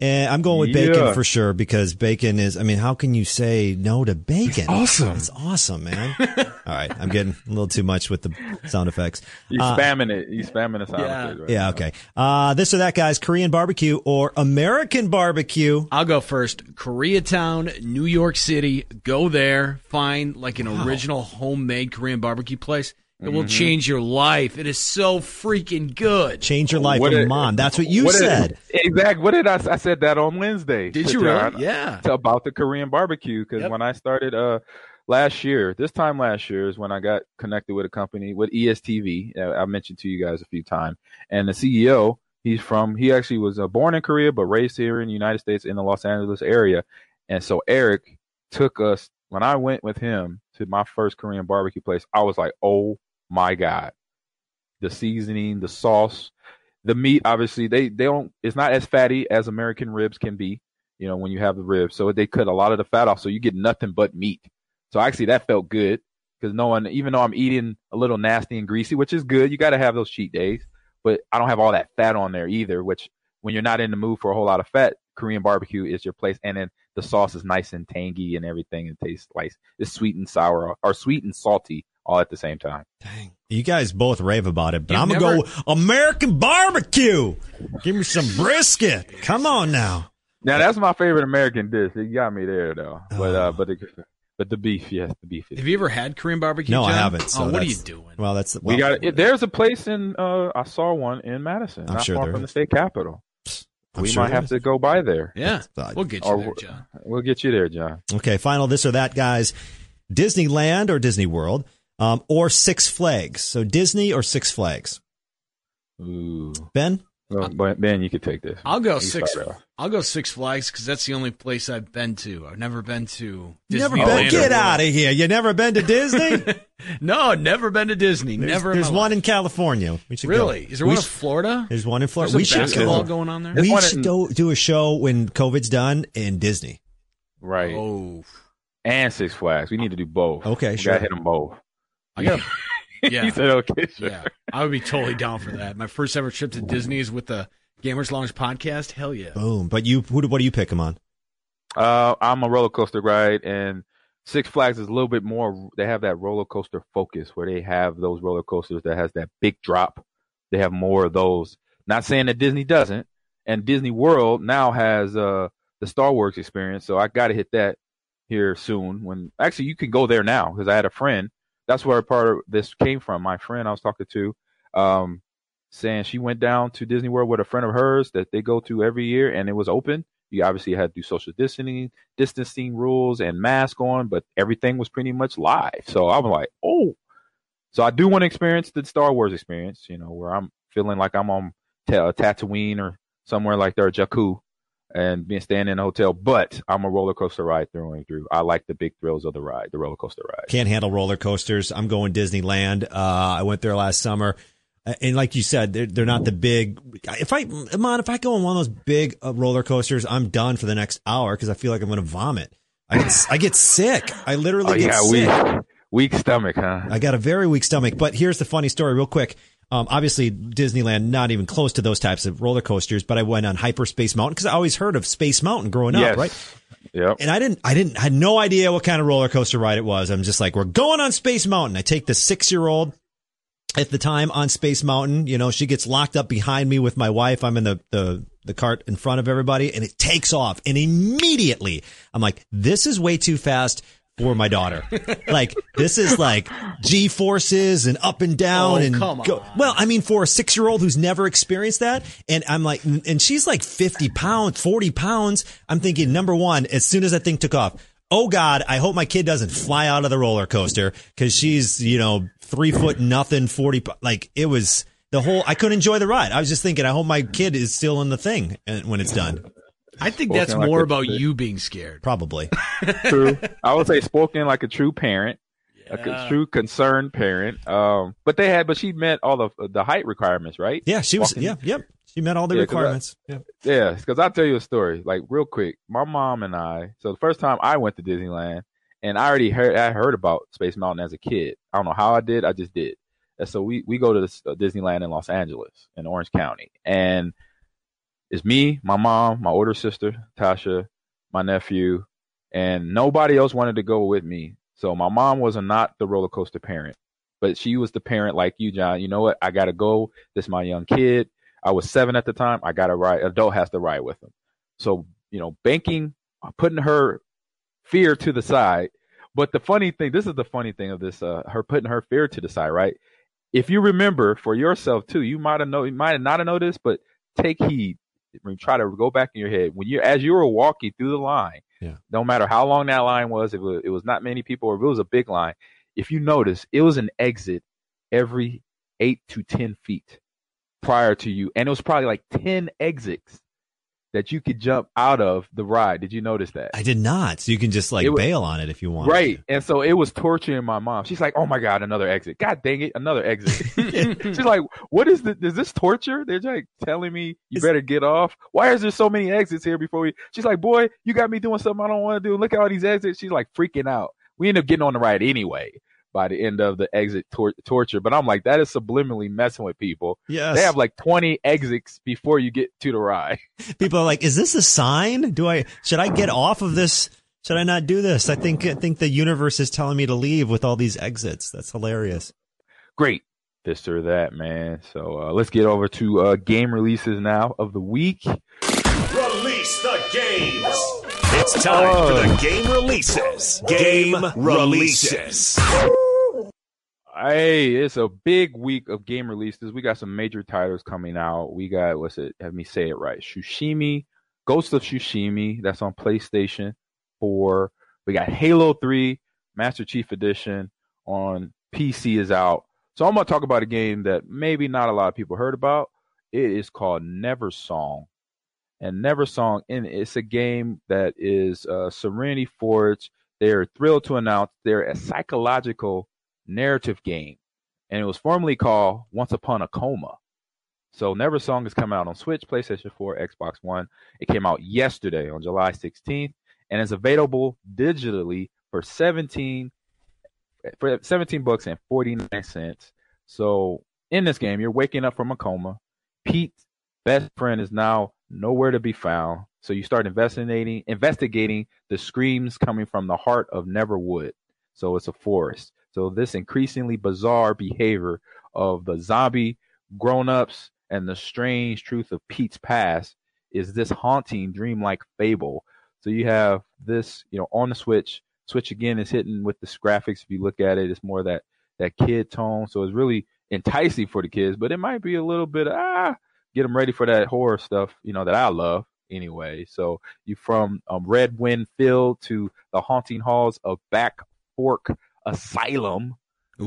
And I'm going with bacon Yeah. for sure because bacon is, I mean, how can you say no to bacon? awesome. It's awesome, man. <laughs> All right. I'm getting a little too much with the sound effects. You Uh, spamming it. You spamming the sound Yeah. effect right yeah. now. Okay. Uh, this or that, guys. Korean barbecue or American barbecue. I'll go first. Koreatown, New York City. Go there, find like an original homemade Korean barbecue place, It will Mhm. change your life. It is so freaking good. Change your life, What did- Mom. That's what you what did- said. exactly. What did I? I said that on Wednesday. Did to you really? Yeah. to- about the Korean barbecue because Yep. when I started uh last year, this time last year is when I got connected with a company with ESTV. Uh, I mentioned to you guys a few times, and the CEO. He's from. He actually was uh, born in Korea but raised here in the United States in the Los Angeles area. And so Eric took us when I went with him to my first Korean barbecue place. I was like, oh my god, the seasoning, the sauce, the meat. Obviously, they they don't. It's not as fatty as American ribs can be. You know, when you have the ribs, so they cut a lot of the fat off, so you get nothing but meat. So actually, that felt good because no one, even though I'm eating a little nasty and greasy, which is good, you got to have those cheat days. But I don't have all that fat on there either. Which, when you're not in the mood for a whole lot of fat, Korean barbecue is your place. And then the sauce is nice and tangy and everything. It tastes like it's sweet and sour or sweet and salty all at the same time. You guys both rave about it, but You've I'm gonna never- go American barbecue. Give me some brisket. Come on now. Now that's my favorite American dish. It got me there though. But Oh. uh, but the, but the beef, yes, the beef is. Have you ever had Korean barbecue? No, I haven't. So oh, what are you doing? Well, that's we got it. There's a place in. Uh, I saw one in Madison, I'm not sure far there from the state capital. I'm we sure might have is. to go by there. Yeah, Uh, we'll get you Or there, John. We'll get you there, John. Okay, final this or that, guys. Disneyland or Disney World, um, or Six Flags. So Disney or Six Flags. Ooh, Ben, well, Ben, you could take this. I'll go You six. start. I'll go Six Flags because that's the only place I've been to. I've never been to. you never been. or Get out of here. You never been to Disney? <laughs> No, never been to Disney. There's, never. in There's my one life. in California. We should Really? Go. Is there We one in Florida? There's one in Florida. There's we some should basketball go. going on there. There's We should in- do, do a show when COVID's done in Disney. Right. Oh, And Six Flags. We need to do both. Okay, we sure. Gotta hit them both. I got. Yeah. <laughs> he said, "Okay, sure." Yeah, I would be totally down for that. My first ever trip to Disney is with the Gamers Lounge podcast. Hell yeah. Boom. But you, who, do- what do you pick them on? Uh, I'm a roller coaster ride, and Six Flags is a little bit more. They have that roller coaster focus where they have those roller coasters that has that big drop. They have more of those. Not saying that Disney doesn't, and Disney World now has uh the Star Wars experience. So I got to hit that here soon. When actually you can go there now because I had a friend. That's where part of this came from. My friend I was talking to, um, saying she went down to Disney World with a friend of hers that they go to every year, and it was open. You obviously had to do social distancing, distancing rules, and mask on, but everything was pretty much live. So I'm like, oh. So I do want to experience the Star Wars experience, you know, where I'm feeling like I'm on Ta- Tatooine or somewhere like there, Jakku, and being staying in a hotel. But I'm a roller coaster ride through and through. I like the big thrills of the ride, the roller coaster ride. Can't handle roller coasters. I'm going Disneyland. Uh, I went there last summer. Uh, And like you said, they're, they're not the big. If I, man, if I go on one of those big uh, roller coasters, I'm done for the next hour because I feel like I'm going to vomit. I get, I get sick. I literally Oh get yeah, sick. weak, weak stomach, huh? I got a very weak stomach. But here's the funny story, real quick. Um, obviously, Disneyland not even close to those types of roller coasters, but I went on Hyperspace Mountain because I always heard of Space Mountain growing yes. up, right? Yep. And I didn't, I didn't, I had no idea what kind of roller coaster ride it was. I'm just like, we're going on Space Mountain. I take the six year old at the time on Space Mountain. You know, she gets locked up behind me with my wife. I'm in the, the, the cart in front of everybody and it takes off. And immediately I'm like, this is way too fast for my daughter. like, this is like G forces and up and down Oh, and go- well, I mean, for a six year old who's never experienced that, and I'm like, and she's like 50 pounds, 40 pounds. I'm thinking, number one, as soon as that thing took off, oh God, I hope my kid doesn't fly out of the roller coaster because she's, you know, three foot nothing, 40, like it was the whole, I couldn't enjoy the ride. I was just thinking, I hope my kid is still in the thing when it's done. I think that's like more a- about you being scared. Probably. <laughs> true. I would say spoken like a true parent, a true concerned parent. Um, but they had, but she met all of the height requirements, right? Yeah, she was, Walking- yeah, yep. She met all the Yeah, 'cause I- requirements. yeah. Yeah, because I'll tell you a story, like real quick. My mom and I. So the first time I went to Disneyland, and I already heard I heard about Space Mountain as a kid. I don't know how I did. I just did. And so we we go to this, uh, Disneyland in Los Angeles, in Orange County, and it's me, my mom, my older sister Tasha, my nephew, and nobody else wanted to go with me. So my mom was not the roller coaster parent, but she was the parent like you, John. You know what? I gotta go. This is my young kid. I was seven at the time. I gotta ride. Adult has to ride with him. So you know, banking, putting her fear to the side. But the funny thing, this is the funny thing of this, uh, her putting her fear to the side, right? if you remember for yourself too, you might have know, you might not have noticed, but take heed. Try to go back in your head when you, as you were walking through the line. Yeah. No matter how long that line was, if it was, it was not many people, or if it was a big line, if you notice, it was an exit every eight to ten feet prior to you, and it was probably like ten exits that you could jump out of the ride. Did you notice that? I did not. So you can just like was- bail on it if you want. Right. And so it was torturing my mom. She's like, "Oh my god, another exit! God dang it, another exit!" <laughs> <laughs> She's like, "What is this? Is this torture?" They're like telling me you better get off. Why is there so many exits here before we? She's like, "Boy, you got me doing something I don't want to do. Look at all these exits." She's like freaking out. We end up getting on the ride anyway by the end of the exit tor- torture. But I'm like, that is subliminally messing with people. Yes. They have like 20 exits before you get to the ride. <laughs> People are like, "Is this a sign? Do I should I get off of this? Should I not do this?" I think I think the universe is telling me to leave with all these exits. That's hilarious. great this or that, man. So uh, let's get over to uh, game releases now of the week. Release the games. It's time for the game releases. Game releases. Hey, it's a big week of game releases. We got some major titles coming out. We got what's it? Have me say it right? Shushimi, Ghost of Shushimi. That's on PlayStation 4. We got Halo 3, Master Chief Edition on PC is out. So I'm gonna talk about a game that maybe not a lot of people heard about. It is called Neversong. And Neversong, and it's a game that is uh, Serenity Forge. They're thrilled to announce they're a psychological narrative game, and it was formerly called Once Upon a Coma. So Neversong is coming out on Switch, PlayStation 4, Xbox One. It came out yesterday on July 16th, and is available digitally for 17 for 17 bucks and 49 cents. So in this game, you're waking up from a coma. Pete's best friend is now nowhere to be found. So you start investigating investigating the screams coming from the heart of Neverwood. So it's a forest. So this increasingly bizarre behavior of the zombie grown-ups and the strange truth of Pete's past is this haunting dreamlike fable. So you have this, you know, on the Switch. Switch again is hitting with this graphics. If you look at it, it's more that that kid tone. So it's really enticing for the kids, but it might be a little bit ah get them ready for that horror stuff, you know, that I love anyway. So you from um, Red Wind Field to the haunting halls of Back Fork Asylum.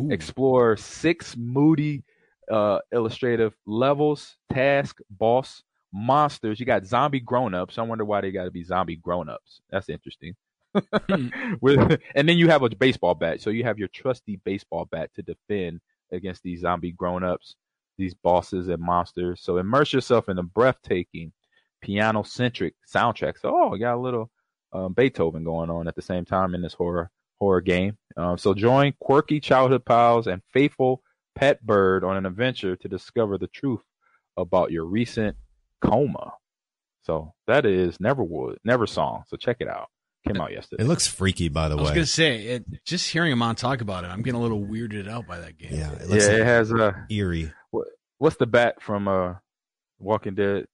Explore six moody uh, illustrative levels, task, boss, monsters. You got zombie grown-ups. I wonder why they got to be zombie grown-ups. That's interesting. <laughs> With, and then you have a baseball bat. So you have your trusty baseball bat to defend against these zombie grown-ups, these bosses and monsters. So immerse yourself in a breathtaking piano-centric soundtrack. So oh, we got a little um, Beethoven going on at the same time in this horror horror game. Um, so join quirky childhood pals and faithful pet bird on an adventure to discover the truth about your recent coma. So that is Neverwood, Neversong. So check it out. Came out yesterday. It looks freaky, by the way. I was gonna say, it, just hearing Ahman talk about it, I'm getting a little weirded out by that game. Yeah, it yeah, looks it has a eerie. what, what's the bat from uh, Walking Dead?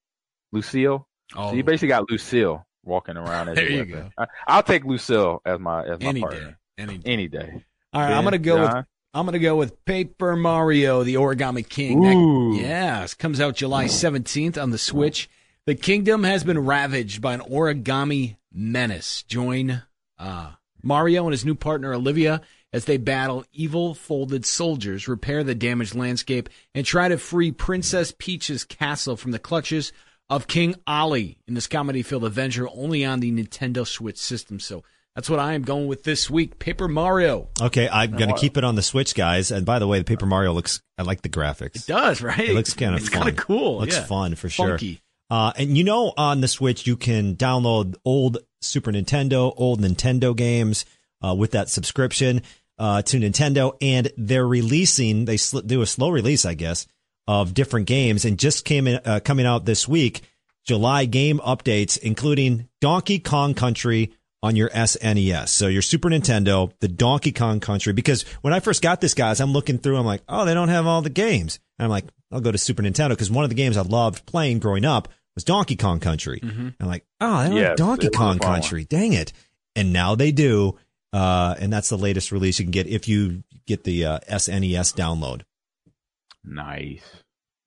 Lucille. Oh. So you basically got Lucille walking around as <laughs> There you weapon. I, I'll take Lucille as my as my Any partner. day. Any day. Any day. All right, Ben, I'm gonna go John? with I'm gonna go with Paper Mario: The Origami King. Ooh. That, yeah, it comes out July 17th on the Switch. The kingdom has been ravaged by an origami menace. Join uh, Mario and his new partner Olivia as they battle evil folded soldiers, repair the damaged landscape, and try to free Princess Peach's castle from the clutches of King Olly in this comedy-filled adventure only on the Nintendo Switch system. So that's what I am going with this week. Paper Mario. Okay, I'm gonna keep it on the Switch, guys. And by the way, the Paper Mario looks. I like the graphics. It does, right? It looks kind of <laughs> It's fun. kinda cool, Looks yeah. fun for sure. Uh, and you know, on the Switch, you can download old Super Nintendo, old Nintendo games uh, with that subscription uh, to Nintendo, and they're releasing. They sl- do a slow release, I guess, of different games, and just came in, uh, coming out this week. July game updates, including Donkey Kong Country on your SNES. So your Super Nintendo, the Donkey Kong Country. Because when I first got this, guys, I'm looking through, I'm like, oh, they don't have all the games. And I'm like, I'll go to Super Nintendo because one of the games I loved playing growing up was Donkey Kong Country. And I'm like, oh, they don't have Donkey Kong. Country. Dang it. And now they do. Uh, and that's the latest release you can get if you get the uh, SNES download. Nice.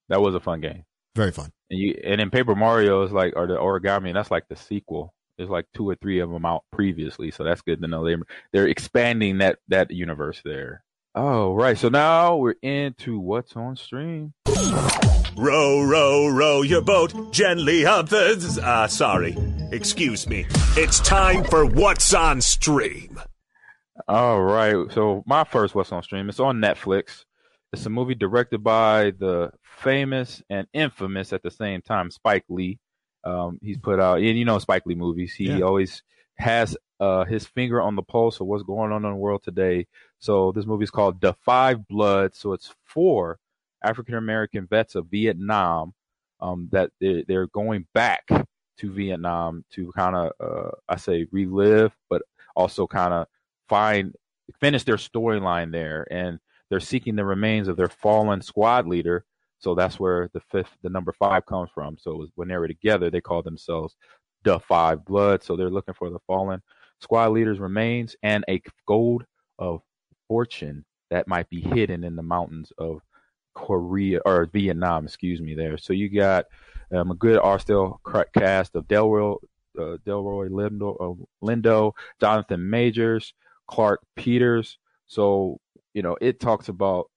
That was a fun game. Very fun. And you and in Paper Mario is like or the origami, and that's like the sequel. There's like two or three of them out previously, so that's good to know. They they're expanding that that universe there. Oh right, so now we're into what's on stream. Row, row, row your boat gently up the. Uh, sorry. Excuse me. It's time for What's on Stream. All right, so my first what's on stream. It's on Netflix. It's a movie directed by the famous and infamous at the same time Spike Lee. Um, he's put out, and you know Spike Lee movies. He Yeah. always has uh, his finger on the pulse of what's going on in the world today. So this movie is called The Five Bloods. So it's four African American vets of Vietnam um, that they're, they're going back to Vietnam to kind of, uh, I say, relive, but also kind of find finish their storyline there, and they're seeking the remains of their fallen squad leader. So that's where the fifth, the number five comes from. So when they were together, they called themselves the Five Blood. So they're looking for the fallen squad leader's remains and a gold of fortune that might be hidden in the mountains of Korea or Vietnam, excuse me. There, so you got um, a good cra- cast of Delroy, uh, Delroy Lindo, uh, Lindo, Jonathan Majors, Clarke Peters. So you know, it talks about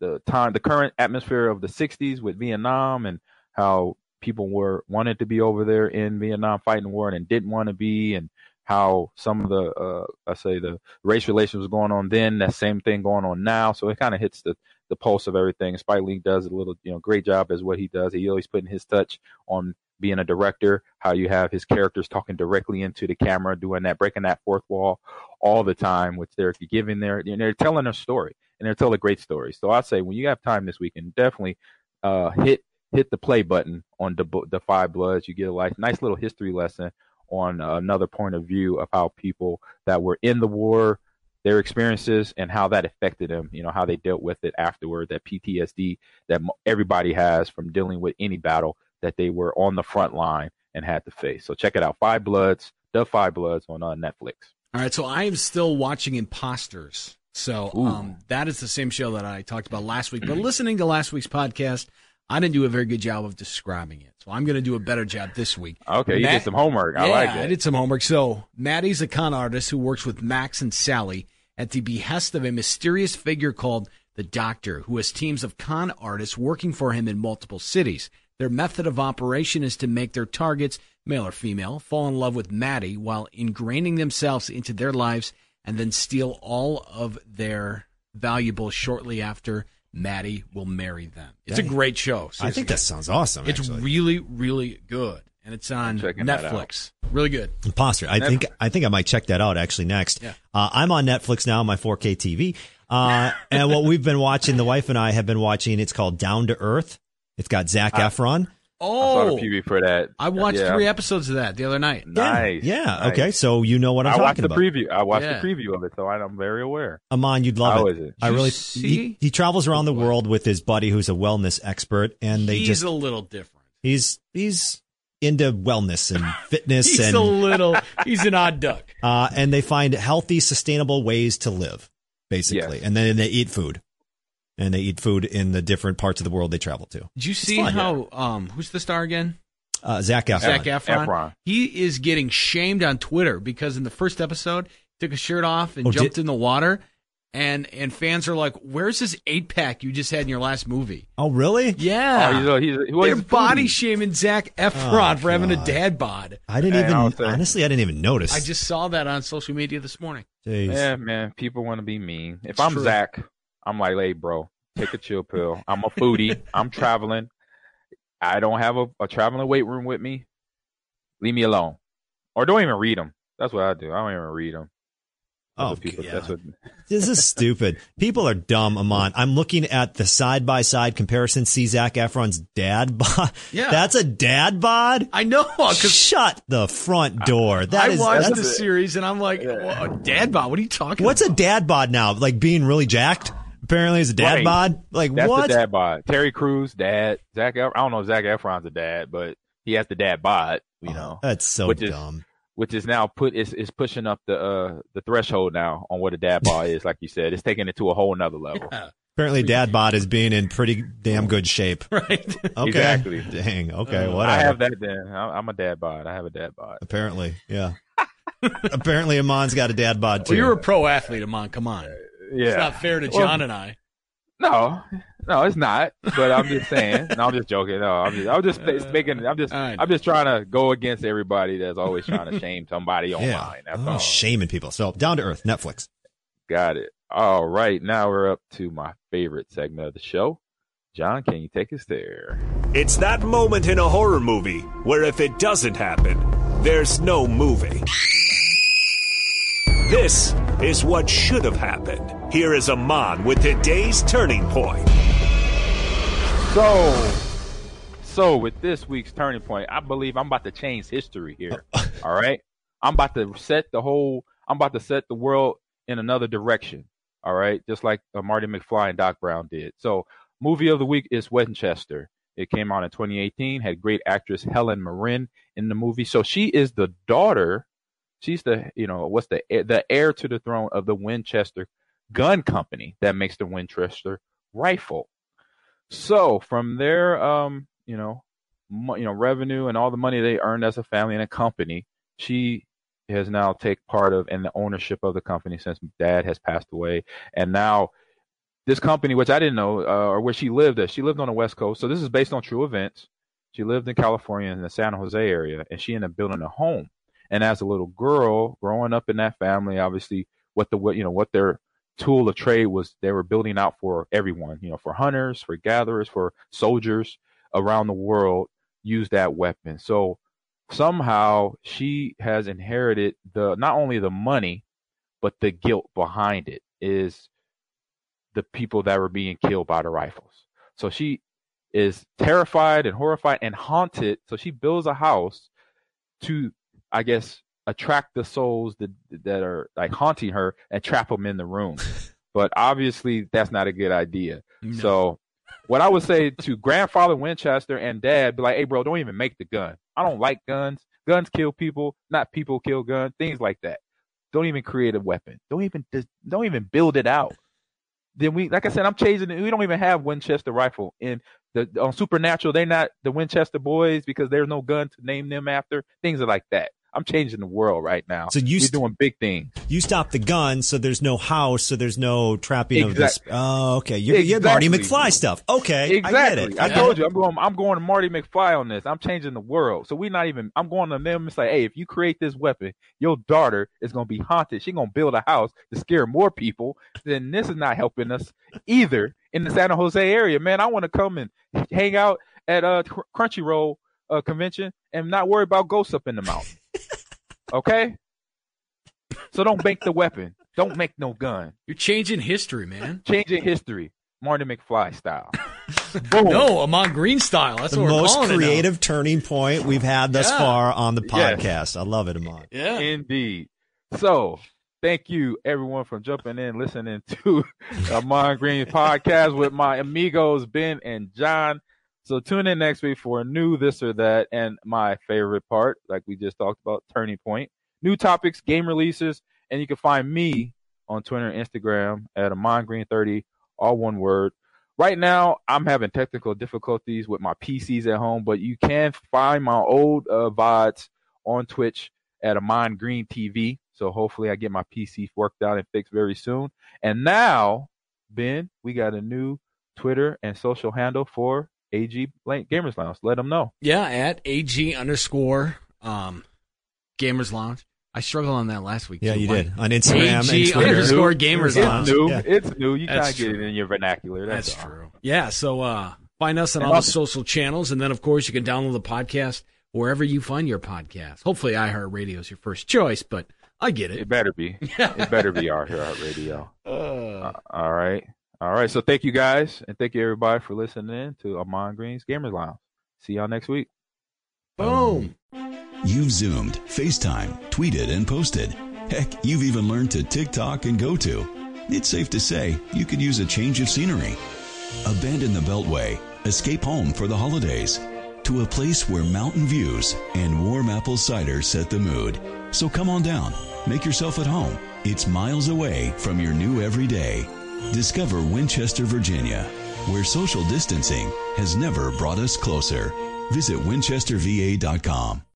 the time, the current atmosphere of the '60s with Vietnam and how people were wanted to be over there in Vietnam fighting war and didn't want to be, and how some of the uh, I say the race relations was going on then. That same thing going on now. So it kind of hits the the pulse of everything. Spike Lee does a little, you know, great job as what he does. He always putting his touch on being a director. How you have his characters talking directly into the camera, doing that, breaking that fourth wall all the time, which they're giving their, know, they're telling a story and they're telling a great story. So I say when you have time this weekend, definitely uh, hit hit the play button on the the Five Bloods. You get a like, nice little history lesson on another point of view of how people that were in the war, their experiences, and how that affected them. You know how they dealt with it afterward. That PTSD that everybody has from dealing with any battle that they were on the front line and had to face. So check it out, Five Bloods, the Five Bloods on uh, Netflix. All right, so I am still watching Imposters. So um, that is the same show that I talked about last week. But listening to last week's podcast, I didn't do a very good job of describing it. So I'm going to do a better job this week. Okay, you did some homework. I yeah, like it. I did some homework. So Maddie's a con artist who works with Max and Sally at the behest of a mysterious figure called the Doctor, who has teams of con artists working for him in multiple cities. Their method of operation is to make their targets, male or female, fall in love with Maddie while ingraining themselves into their lives and then steal all of their valuables shortly after Maddie will marry them. It's a great show. I think that sounds awesome. It's actually. really, really good, and it's on Netflix. Really good. Imposter. I think I think I might check that out actually next. Yeah. Uh, I'm on Netflix now, my 4K TV. Uh, and what we've been watching, the wife and I have been watching. It's called Down to Earth. It's got Zac Efron. I saw Oh, the preview for that. I watched Yeah. three episodes of that the other night. Nice. Yeah. nice. Okay. So you know what I'm talking about. I watched talking the about. preview. I watched Yeah. the preview of it, so I'm very aware. Ahman, you'd love How it. is it? I really. see? He, he travels around the world with his buddy, who's a wellness expert, and they He's just a little different. he's he's into wellness and <laughs> fitness and He's and a little. He's an odd duck. <laughs> uh, and they find healthy, sustainable ways to live, basically, Yes. and then they eat food, and they eat food in the different parts of the world they travel to. Did you see how? Um, who's the star again? Uh, Zac Efron. Zac Efron. Efron. He is getting shamed on Twitter because in the first episode, he took his shirt off and Oh, jumped did- in the water, and and fans are like, "Where's this eight pack you just had in your last movie?" Oh, really? Yeah, Oh, he's a, he's a, well, they're body foodie. shaming Zac Efron Oh, for having a dad bod. I didn't Hey, even I honestly. I didn't even notice. I just saw that on social media this morning. Jeez. Yeah, man. People want to be mean. If It's I'm true. Zac, I'm like, hey, bro, take a chill pill. I'm a foodie. I'm traveling. I don't have a, a traveling weight room with me. Leave me alone, or don't even read them. That's what I do. I don't even read them. Oh, people. yeah. That's what. <laughs> This is stupid. People are dumb, Ahman. I'm looking at the side by side comparison. See Zac Efron's dad <laughs> bod. Yeah. That's a dad bod. I know Shut the front door. That I is. watched that's- the series and I'm like, well, dad bod. What are you talking? what's a dad bod now? Like being really jacked. Apparently, is a dad Right. bod. Like That's what? the dad bod. Terry Crews, dad. Zac. Ef- I don't know if Zac Efron's a dad, but he has the dad bod. You Oh, know, that's so which is- dumb. which is now put is is pushing up the uh the threshold now on what a dad bod is. Like you said, it's taking it to a whole nother level. Yeah. Apparently, Dad bod is being in pretty damn good shape. <laughs> Right. Okay. Exactly. Dang. Okay. Uh, whatever. I have that then. I'm I'm a dad bod. I have a dad bod. Apparently, yeah. <laughs> Apparently, Ahman's got a dad bod too. Well, you're a pro athlete, Ahman. Come on. Yeah. It's not fair to Well, John and I. No, no, it's not. But I'm just saying. no, I'm just joking. No, I'm just, I'm just Uh, making. I'm just, I'm just trying to go against everybody that's always trying to <laughs> shame somebody online. yeah. That's Oh, all. shaming people. So down to earth. Netflix. Got it. All right, now we're up to my favorite segment of the show. John, can you take us there? It's that moment in a horror movie where if it doesn't happen, there's no movie. This is what should have happened. Here is Ahman with today's turning point. So, so with this week's turning point, I believe I'm about to change history here. <laughs> all right, I'm about to set the whole. I'm about to set the world in another direction. All right, just like uh, Marty McFly and Doc Brown did. So, movie of the week is Winchester. It came out in 2018. Had great actress Helen Mirren in the movie. So she is the daughter. She's the you know what's the the heir to the throne of the Winchester gun company that makes the Winchester rifle. So from their um, you know, mo- you know, revenue and all the money they earned as a family and a company, she has now take part of in the ownership of the company since dad has passed away, and now this company, which I didn't know, uh, or where she lived, at, she lived on the West Coast. So this is based on true events. She lived in California in the San Jose area, and she ended up building a home. And as a little girl, growing up in that family, obviously, what the what you know what their tool of trade was, they were building out for everyone. You know, for hunters, for gatherers, for soldiers around the world, use that weapon. So somehow she has inherited the not only the money, but the guilt behind it is the people that were being killed by the rifles. So she is terrified and horrified and haunted. So she builds a house to, I guess, attract the souls that that are like haunting her and trap them in the room. <laughs> but obviously, that's not a good idea. So, what I would say to grandfather Winchester and dad, be like, "Hey, bro, don't even make the gun. I don't like guns. Guns kill people, not people kill guns. Things like that. Don't even create a weapon. Don't even don't even build it out." then we like I said, I'm changing it. We don't even have Winchester rifle in the on Supernatural. They're not the Winchester boys because there's no gun to name them after. Things are like that. I'm changing the world right now. So you we're st- doing big things. You stop the gun, so there's no house, so there's no trapping of this. Oh, okay. You're, you're Marty McFly stuff. Okay, Exactly. I get it. I, told you I'm going. I'm going to Marty McFly on this. I'm changing the world. So we're not even. I'm going to them and say, hey, if you create this weapon, your daughter is going to be haunted. She's going to build a house to scare more people. Then this is not helping us either in the San Jose area. Man, I want to come and hang out at a Cr- Crunchyroll uh, convention and not worry about ghosts up in the mountain. Okay. So don't make the weapon. Don't make no gun. You're changing history, man. Changing history, Marty McFly style. Boom. <laughs> No, Ahman Green style. That's the what we're most calling it creative turning point we've had thus Yeah. far on the Yes. podcast. I love it, Ahman. Yeah. Indeed. So, thank you everyone for jumping in, listening to <laughs> Ahman Green podcast with my amigos Ben and John. So tune in next week for a new this or that, and my favorite part, like we just talked about, turning point, new topics, game releases, and you can find me on Twitter and Instagram at Ahman Green thirty, all one word. Right now, I'm having technical difficulties with my PCs at home, but you can find my old uh, VODs on Twitch at Ahman Green TV. So hopefully I get my PC worked out and fixed very soon. And now, Ben, we got a new Twitter and social handle for AG Gamers Lounge. Let them know. Yeah, at AG underscore um, Gamers Lounge. I struggled on that last week. Yeah, too. you Why- did. On Instagram and AG Twitter. underscore It's Gamers new. Lounge. It's new. Yeah. It's new. You That's gotta get it in your vernacular. That's, That's true. Yeah, so uh, find us on And all the social channels, and then of course you can download the podcast wherever you find your podcast. Hopefully, iHeartRadio is your first choice, but I get It it. better be. <laughs> it better be our here at radio. Uh, All right. All right. So thank you guys, and thank you everybody for listening in to Ahman Green's Gamers Lounge. See y'all next week. boom. You've Zoomed, FaceTime, tweeted, and posted. Heck, you've even learned to TikTok and GoTo. It's safe to say you could use a change of scenery. Abandon the Beltway. Escape home for the holidays. To a place where mountain views and warm apple cider set the mood. So come on down. Make yourself at home. It's miles away from your new everyday. Discover Winchester, Virginia, where social distancing has never brought us closer. Visit winchesterva.com.